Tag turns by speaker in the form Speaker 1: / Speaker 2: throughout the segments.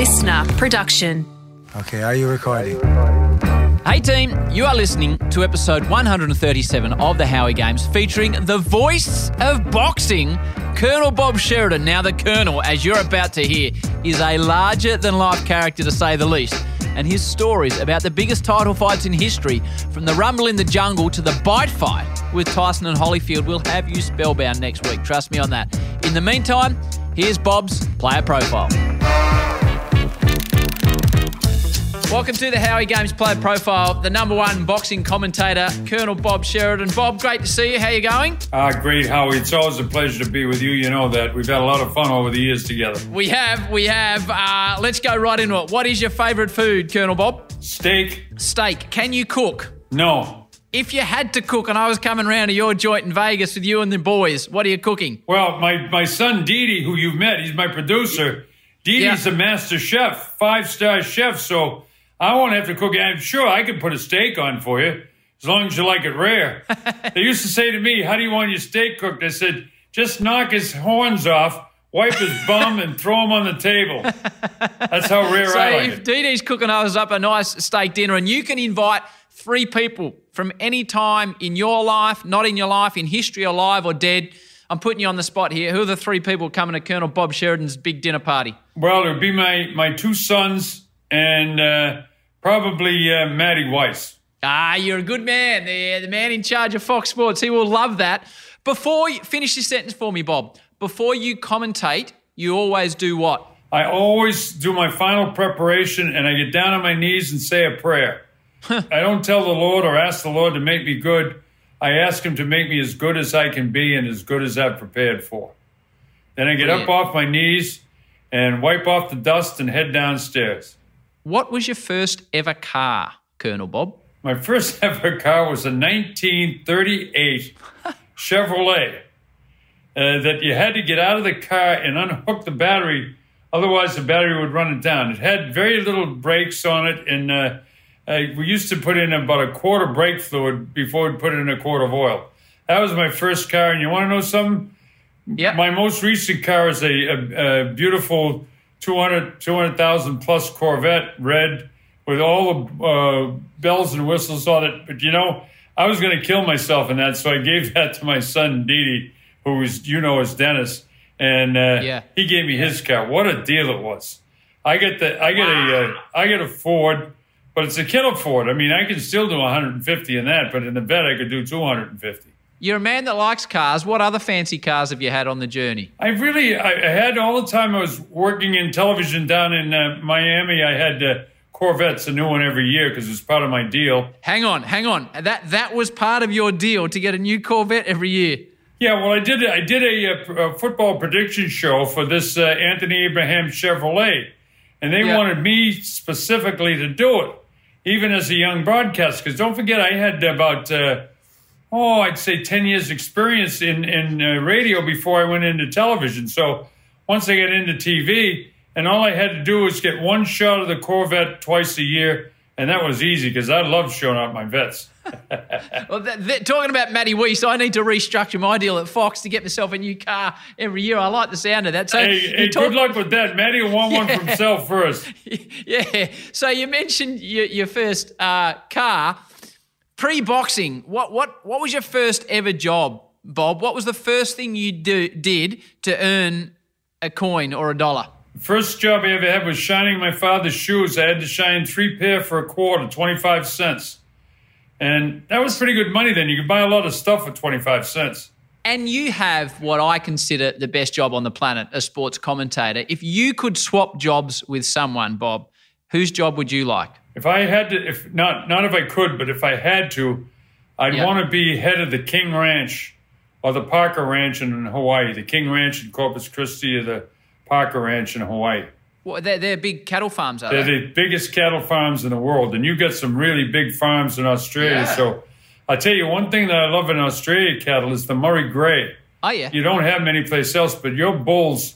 Speaker 1: listener production.
Speaker 2: Okay, are you recording?
Speaker 3: Hey team, you are listening to episode 137 of the Howie Games featuring the voice of boxing, Colonel Bob Sheridan. Now, the Colonel, as you're about to hear, is a larger than life character to say the least. And his stories about the biggest title fights in history, from the Rumble in the Jungle to the Bite Fight with Tyson and Holyfield, will have you spellbound next week. Trust me on that. In the meantime, here's Bob's player profile. Welcome to the Howie Games Player Profile, the number one boxing commentator, Colonel Bob Sheridan. Bob, great to see you. How you going?
Speaker 4: Ah, great, Howie. It's always a pleasure to be with you. You know that. We've had a lot of fun over the years together.
Speaker 3: We have, we have. Uh, let's go right into it. What is your favourite food, Colonel Bob?
Speaker 4: Steak?
Speaker 3: Steak. Can you cook?
Speaker 4: No.
Speaker 3: If you had to cook and I was coming round to your joint in Vegas with you and the boys, what are you cooking?
Speaker 4: Well, my, my son Didi, who you've met, he's my producer. Didi's
Speaker 3: Yeah.
Speaker 4: a master chef, five star chef, so I won't have to cook. it. I'm sure I could put a steak on for you as long as you like it rare. they used to say to me, How do you want your steak cooked? I said, Just knock his horns off, wipe his bum, and throw him on the table. That's how rare
Speaker 3: So
Speaker 4: I like
Speaker 3: if
Speaker 4: it.
Speaker 3: Dee Dee's cooking us up a nice steak dinner and you can invite three people from any time in your life, not in your life, in history, alive or dead, I'm putting you on the spot here. Who are the three people coming to Colonel Bob Sheridan's big dinner party?
Speaker 4: Well, it would be my, my two sons and uh, probably uh, Matty Weiss.
Speaker 3: Ah, you're a good man. The, the man in charge of Fox Sports. He will love that. Before you finish this sentence for me, Bob, before you commentate, you always do what?
Speaker 4: I always do my final preparation and I get down on my knees and say a prayer. I don't tell the Lord or ask the Lord to make me good. I ask Him to make me as good as I can be and as good as I've prepared for. Then I get up off my knees and wipe off the dust and head downstairs.
Speaker 3: What was your first ever car, Colonel Bob?
Speaker 4: My first ever car was a 1938 Chevrolet uh, that you had to get out of the car and unhook the battery, otherwise the battery would run it down. It had very little brakes on it, and uh, uh, we used to put in about a quart of brake fluid before we put in a quart of oil. That was my first car, and you want to know something?
Speaker 3: Yeah.
Speaker 4: My most recent car is a, a, a beautiful 200 200,000 plus Corvette, red, with all the uh, bells and whistles on it. But you know, I was going to kill myself in that, so I gave that to my son Didi, who was, you know, is Dennis, and uh,
Speaker 3: Yeah.
Speaker 4: he gave me his car. What a deal it was! I get the, I get a, uh, I get a Ford, but it's a killer Ford. I mean, I can still do 150 in that, but in the vet I could do 250.
Speaker 3: You're a man that likes cars. What other fancy cars have you had on the journey?
Speaker 4: I really, I, I had all the time I was working in television down in uh, Miami. I had uh, Corvettes, a new one every year because it's part of my deal.
Speaker 3: Hang on, hang on. That that was part of your deal to get a new Corvette every year.
Speaker 4: Yeah, well, I did. I did a, uh, a football prediction show for this uh, Anthony Abraham Chevrolet, and they
Speaker 3: Yeah.
Speaker 4: wanted me specifically to do it, even as a young broadcaster. Because don't forget, I had about uh, oh, I'd say ten years experience in in uh, radio before I went into television. So once I got into TV, and all I had to do was get one shot of the Corvette twice a year, and that was easy because I love showing off my vets.
Speaker 3: Well, th- th- talking about Matty Weiss, I need to restructure my deal at Fox to get myself a new car every year. I like the sound of that. So
Speaker 4: Hey, hey
Speaker 3: talk-
Speaker 4: good luck with that. Matty will want one for himself first.
Speaker 3: yeah. So you mentioned your, your first uh, car pre-boxing. What what what was your first ever job, Bob? What was the first thing you do, did to earn a coin or a dollar?
Speaker 4: First job I ever had was shining my father's shoes. I had to shine three pair for a quarter, 25 cents. And that was pretty good money then. You could buy a lot of stuff for 25 cents.
Speaker 3: And you have what I consider the best job on the planet, a sports commentator. If you could swap jobs with someone, Bob, whose job would you like?
Speaker 4: If I had to, if not, not if I could, but if I had to, I'd
Speaker 3: Yeah.
Speaker 4: want to be head of the King Ranch or the Parker Ranch in Hawaii. The King Ranch in Corpus Christi or the Parker Ranch in Hawaii.
Speaker 3: Well, they're, they're big cattle farms, are
Speaker 4: They're
Speaker 3: they?
Speaker 4: the biggest cattle farms in the world, and you've got some really big farms in Australia.
Speaker 3: Yeah.
Speaker 4: So I tell you, one thing that I love in Australia cattle is the Murray Grey.
Speaker 3: oh, yeah.
Speaker 4: You don't have many place else, but your bulls.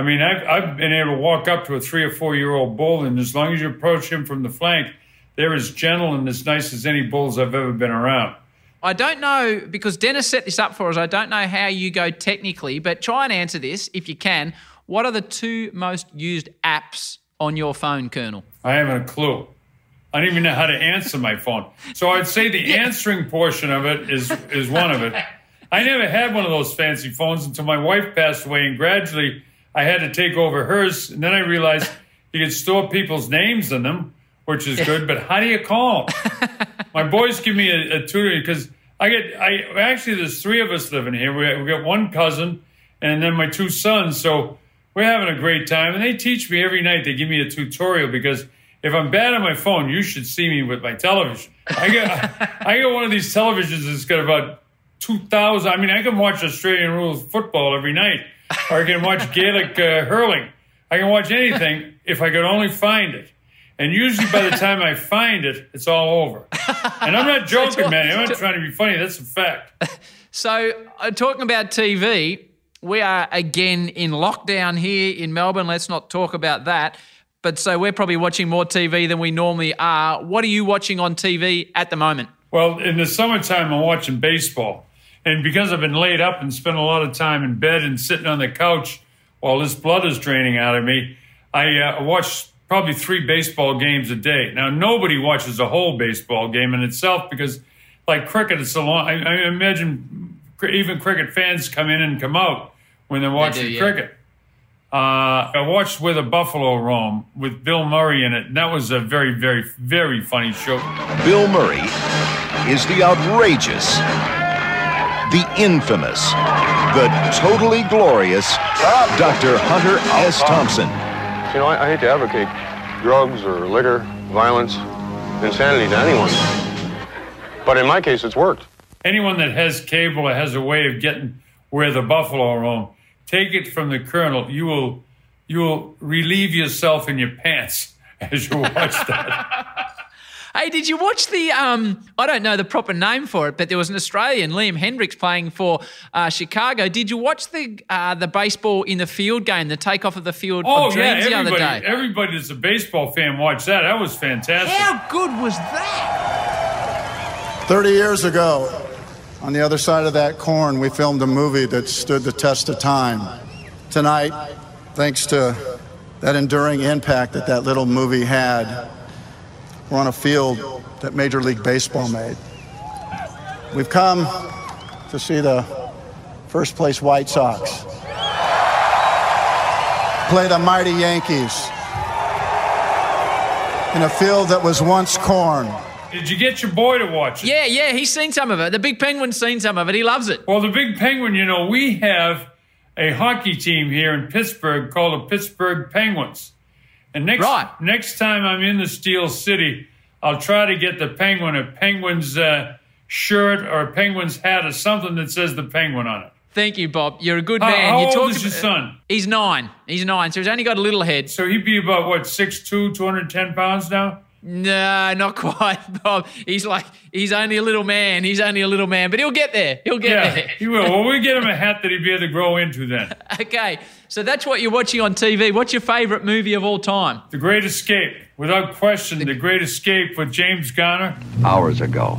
Speaker 4: I mean, I've, I've been able to walk up to a three or four year old bull, and as long as you approach him from the flank, they're as gentle and as nice as any bulls I've ever been around.
Speaker 3: I don't know, because Dennis set this up for us. I don't know how you go technically, but try and answer this if you can. What are the two most used apps on your phone, Colonel?
Speaker 4: I haven't a clue. I don't even know how to answer my phone. So I'd say the answering portion of it is is one of it. I never had one of those fancy phones until my wife passed away, and gradually I had to take over hers. And then I realized you can store people's names in them, which is good. But how do you call them? my boys give me a, a tutor because I get. I actually there's three of us living here. We, we got one cousin, and then my two sons. So we're having a great time, and they teach me every night. They give me a tutorial because if I'm bad on my phone, you should see me with my television. I got I got one of these televisions that's got about two thousand. I mean, I can watch Australian rules football every night, or I can watch Gaelic uh, hurling. I can watch anything if I could only find it. And usually, by the time I find it, it's all over. And I'm not joking, man. I'm not trying to be funny. That's a fact.
Speaker 3: So, uh, talking about TV, we are again in lockdown here in Melbourne. Let's not talk about that. But so we're probably watching more TV than we normally are. What are you watching on TV at the moment?
Speaker 4: Well, in the summertime, I'm watching baseball. And because I've been laid up and spent a lot of time in bed and sitting on the couch while this blood is draining out of me, I uh, watch probably three baseball games a day. Now, nobody watches a whole baseball game in itself because, like cricket, it's a long. I, I imagine even cricket fans come in and come out when they're watching
Speaker 3: do, yeah.
Speaker 4: cricket. Uh, I watched Where the Buffalo Roam with Bill Murray in it, and that was a very, very, very funny show.
Speaker 1: Bill Murray is the outrageous, the infamous, the totally glorious Dr. Hunter S. Thompson.
Speaker 5: You know, I, I hate to advocate drugs or liquor, violence, insanity to anyone. But in my case, it's worked.
Speaker 4: Anyone that has cable or has a way of getting Where the Buffalo Roam, take it from the Colonel. You will, you will relieve yourself in your pants as you watch that.
Speaker 3: Hey, did you watch the? Um, I don't know the proper name for it, but there was an Australian, Liam Hendriks, playing for uh, Chicago. Did you watch the uh, the baseball in the field game, the takeoff of the field
Speaker 4: oh
Speaker 3: of
Speaker 4: yeah,
Speaker 3: the other
Speaker 4: everybody,
Speaker 3: day?
Speaker 4: everybody that's a baseball fan watched that. That was fantastic.
Speaker 3: How good was that?
Speaker 6: 30 years ago, on the other side of that corn, we filmed a movie that stood the test of time. Tonight, thanks to that enduring impact that that little movie had, we're on a field that Major League Baseball made. We've come to see the first place White Sox play the mighty Yankees in a field that was once corn.
Speaker 4: Did you get your boy to watch it?
Speaker 3: Yeah, yeah, he's seen some of it. The big penguin's seen some of it. He loves it.
Speaker 4: Well, the Big Penguin, you know, we have a hockey team here in Pittsburgh called the Pittsburgh Penguins. And next
Speaker 3: Right.
Speaker 4: next time I'm in the Steel City, I'll try to get the Penguin a Penguins uh, shirt or a Penguins hat or something that says the Penguin on it.
Speaker 3: Thank you, Bob. You're a good
Speaker 4: How-
Speaker 3: man.
Speaker 4: how
Speaker 3: you
Speaker 4: old is your son?
Speaker 3: He's nine. He's nine, so he's only got a little head.
Speaker 4: So he'd be about what 6'2", 210 pounds now.
Speaker 3: No, not quite, Bob. He's like he's only a little man. He's only a little man, but he'll get there. He'll get
Speaker 4: Yeah,
Speaker 3: there.
Speaker 4: he will. Well, we get him a hat that he'd be able to grow into then.
Speaker 3: Okay, so that's what you're watching on TV. What's your favourite movie of all time?
Speaker 4: The Great Escape, without question, The Great Escape with James Garner.
Speaker 7: Hours ago,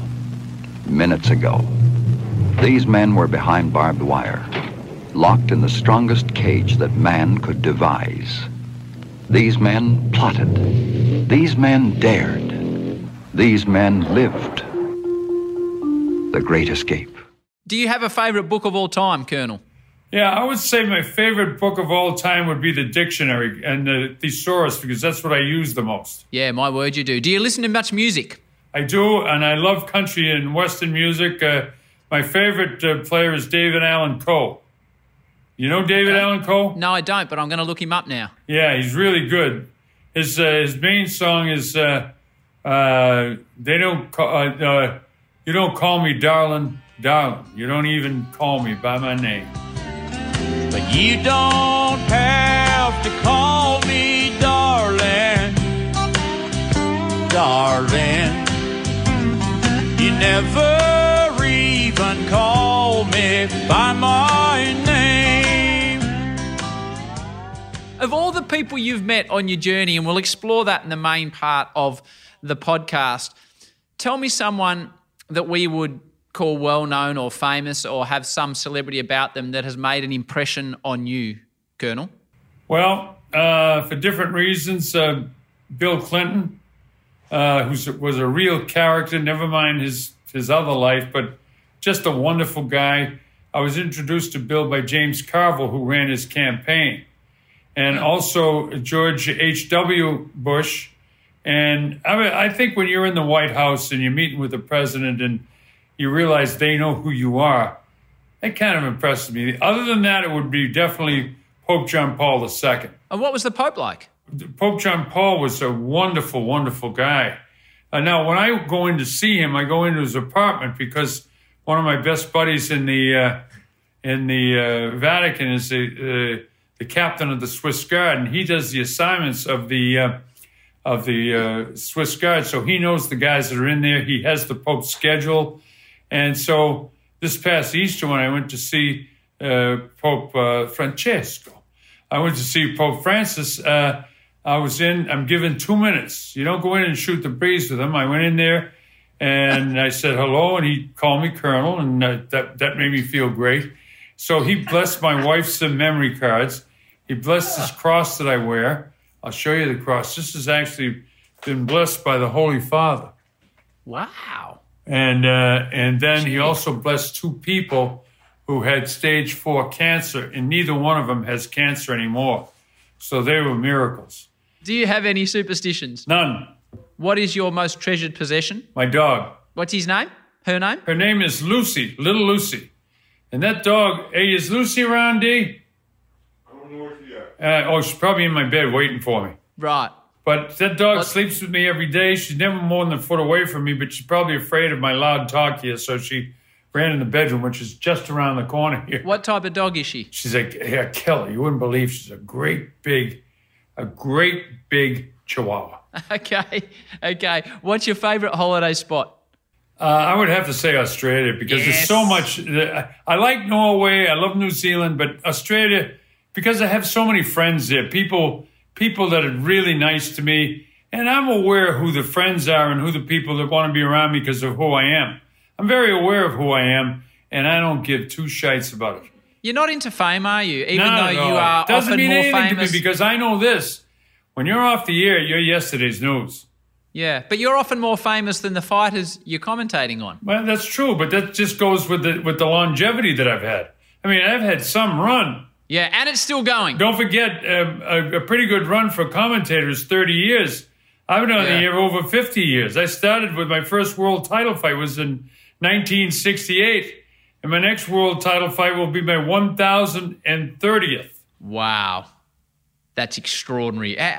Speaker 7: minutes ago, these men were behind barbed wire, locked in the strongest cage that man could devise. These men plotted. These men dared. These men lived. The Great Escape.
Speaker 3: Do you have a favourite book of all time, Colonel?
Speaker 4: Yeah, I would say my favorite book of all time would be the dictionary and the thesaurus because that's what I use the most.
Speaker 3: Yeah, my word, you do. Do you listen to much music?
Speaker 4: I do, and I love country and western music. Uh, my favorite uh, player is David Allen Coe. You know David Allen Cole?
Speaker 3: No, I don't, but I'm going to look him up now.
Speaker 4: Yeah, he's really good. His uh, his main song is uh, uh, "They Don't Call, uh, uh, You Don't Call Me Darling, Darling. You don't even call me by my name."
Speaker 8: But you don't have to call me darling, darling. You never even call me by my
Speaker 3: Of all the people you've met on your journey, and we'll explore that in the main part of the podcast, tell me someone that we would call well known or famous or have some celebrity about them that has made an impression on you, Colonel.
Speaker 4: Well, uh, for different reasons. Uh, Bill Clinton, uh, who was a real character, never mind his, his other life, but just a wonderful guy. I was introduced to Bill by James Carville, who ran his campaign, and also George H.W. Bush. And I, mean, I think when you're in the White House and you're meeting with the president and you realize they know who you are, that kind of impresses me. Other than that, it would be definitely Pope John Paul II.
Speaker 3: And what was the Pope like?
Speaker 4: Pope John Paul was a wonderful, wonderful guy. Uh, now, when I go in to see him, I go into his apartment because one of my best buddies in the uh, in the uh, Vatican is the uh, the captain of the Swiss Guard, and he does the assignments of the uh, of the uh, Swiss Guard. So he knows the guys that are in there. He has the Pope's schedule, and so this past Easter when I went to see Pope Francesco, I went to see Pope Francis. I was in, I'm given two minutes. You don't go in and shoot the breeze with him. I went in there and I said hello, and he called me Colonel, and that, that made me feel great. So he blessed my wife's memory cards. He blessed this cross that I wear. I'll show you the cross. This has actually been blessed by the Holy Father.
Speaker 3: Wow.
Speaker 4: And, uh, and then he also blessed two people who had stage four cancer, and neither one of them has cancer anymore. So they were miracles.
Speaker 3: Do you have any superstitions?
Speaker 4: None.
Speaker 3: What is your most treasured possession?
Speaker 4: My dog.
Speaker 3: What's his name? Her name?
Speaker 4: Her name is Lucy, little Lucy. And that dog, hey, is Lucy around,
Speaker 5: D? I don't know where she at.
Speaker 4: Uh, oh, she's probably in my bed waiting for me.
Speaker 3: Right.
Speaker 4: But that dog sleeps with me every day. She's never more than a foot away from me, but she's probably afraid of my loud talk here, so she ran in the bedroom, which is just around the corner here.
Speaker 3: What type of dog is she?
Speaker 4: She's a, a killer. You wouldn't believe she's a great big a great big chihuahua.
Speaker 3: Okay, okay. What's your favorite holiday spot?
Speaker 4: Uh, I would have to say Australia because yes. there's so much. I like Norway. I love New Zealand, but Australia because I have so many friends there. People, people that are really nice to me, and I'm aware who the friends are and who the people that want to be around me because of who I am. I'm very aware of who I am, and I don't give two shites about it.
Speaker 3: You're not into fame, are you? Even
Speaker 4: no,
Speaker 3: though you are
Speaker 4: Doesn't mean
Speaker 3: more
Speaker 4: anything
Speaker 3: famous.
Speaker 4: to me because I know this. When you're off the air, you're yesterday's news.
Speaker 3: Yeah, but you're often more famous than the fighters you're commentating on.
Speaker 4: Well, that's true, but that just goes with the with the longevity that I've had. I mean, I've had some run.
Speaker 3: Yeah, and it's still going.
Speaker 4: Don't forget um, a, a, pretty good run for commentators, 30 years. I've been on yeah. the air over 50 years. I started with my first world title fight was in 1968. And my next world title fight will be my 1030th.
Speaker 3: Wow. That's extraordinary. Uh,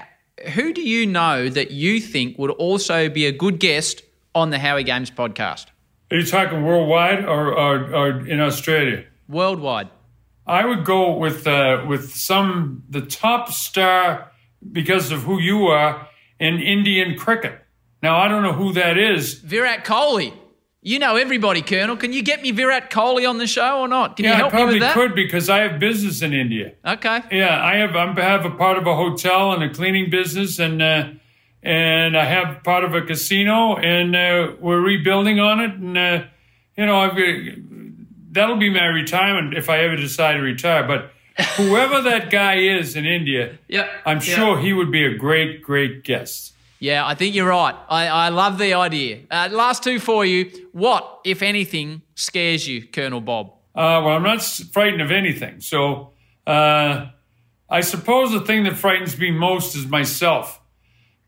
Speaker 3: who do you know that you think would also be a good guest on the Howie Games podcast?
Speaker 4: Are you talking worldwide or, or, or in Australia?
Speaker 3: Worldwide.
Speaker 4: I would go with uh, with some the top star because of who you are in Indian cricket. Now I don't know who that is.
Speaker 3: Virat Kohli. You know everybody, Colonel. Can you get me Virat Kohli on the show or not? Can
Speaker 4: yeah,
Speaker 3: you help
Speaker 4: I probably
Speaker 3: me with that?
Speaker 4: could because I have business in India.
Speaker 3: Okay.
Speaker 4: Yeah, I have. I have a part of a hotel and a cleaning business, and uh, and I have part of a casino, and uh, we're rebuilding on it, and uh, you know, I've, that'll be my retirement if I ever decide to retire. But whoever that guy is in India,
Speaker 3: yep.
Speaker 4: I'm sure he would be a great, great guest.
Speaker 3: Yeah, I think you're right. I, I love the idea. Uh, last two for you. What, if anything, scares you, Colonel Bob?
Speaker 4: Uh, well, I'm not frightened of anything. So uh, I suppose the thing that frightens me most is myself.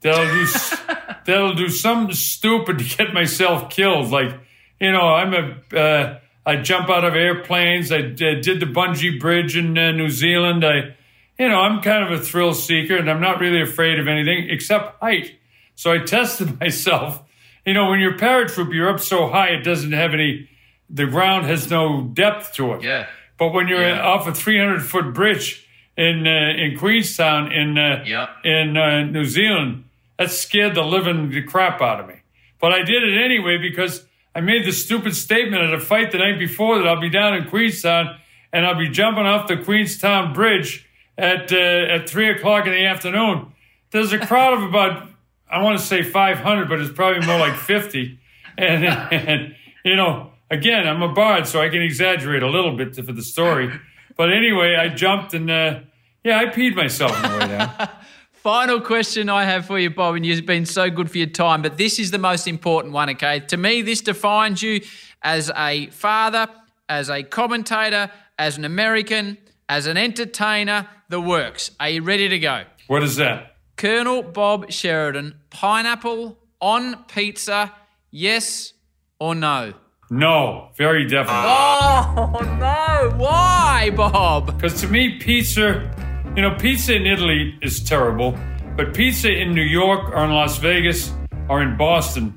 Speaker 4: That'll do, that'll do something stupid to get myself killed. Like, you know, I'm a. I jump out of airplanes. I did the bungee bridge in uh, New Zealand. I, you know, I'm kind of a thrill seeker, and I'm not really afraid of anything except height. So I tested myself. You know, when you're paratroop, you're up so high, it doesn't have any, the ground has no depth to it.
Speaker 3: Yeah.
Speaker 4: But when you're
Speaker 3: yeah.
Speaker 4: off a 300 foot bridge in uh, in Queenstown in uh,
Speaker 3: yeah.
Speaker 4: in uh, New Zealand, that scared the living crap out of me. But I did it anyway because I made the stupid statement at a fight the night before that I'll be down in Queenstown and I'll be jumping off the Queenstown Bridge at uh, at three o'clock in the afternoon. There's a crowd of about I want to say 500, but it's probably more like 50. And, and, you know, again, I'm a bard, so I can exaggerate a little bit for the story. But anyway, I jumped and, uh, Yeah, I peed myself on the way down.
Speaker 3: Final question I have for you, Bob, and you've been so good for your time, but this is the most important one, okay? To me, this defines you as a father, as a commentator, as an American, as an entertainer, the works. Are you ready to go?
Speaker 4: What is that?
Speaker 3: Colonel Bob Sheridan, pineapple on pizza, yes or no?
Speaker 4: No, very definitely.
Speaker 3: Oh, no. Why, Bob?
Speaker 4: Because to me, pizza, you know, pizza in Italy is terrible, but pizza in New York or in Las Vegas or in Boston,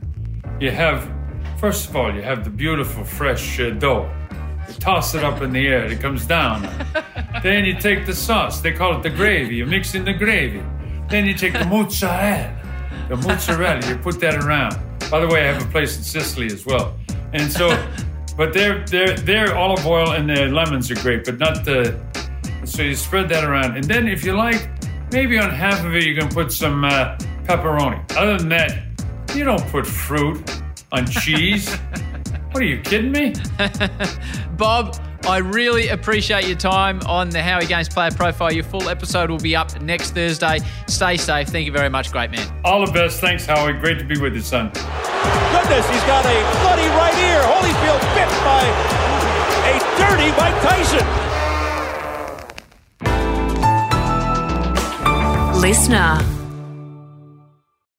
Speaker 4: you have, first of all, you have the beautiful fresh uh, dough. You toss it up in the air, it comes down. then you take the sauce, they call it the gravy, you mix in the gravy. Then you take the mozzarella, the mozzarella, you put that around. By the way, I have a place in Sicily as well. And so, but their their their olive oil and their lemons are great, but not the. So you spread that around, and then if you like, maybe on half of it you can put some uh, pepperoni. Other than that, you don't put fruit on cheese. what are you kidding me?
Speaker 3: Bob, I really appreciate your time on the Howie Games player profile. Your full episode will be up next Thursday. Stay safe. Thank you very much, great man.
Speaker 4: All the best. Thanks, Howie. Great to be with you, son.
Speaker 9: Goodness, he's got a bloody right ear. Holyfield bit by a dirty Mike Tyson.
Speaker 10: Listener.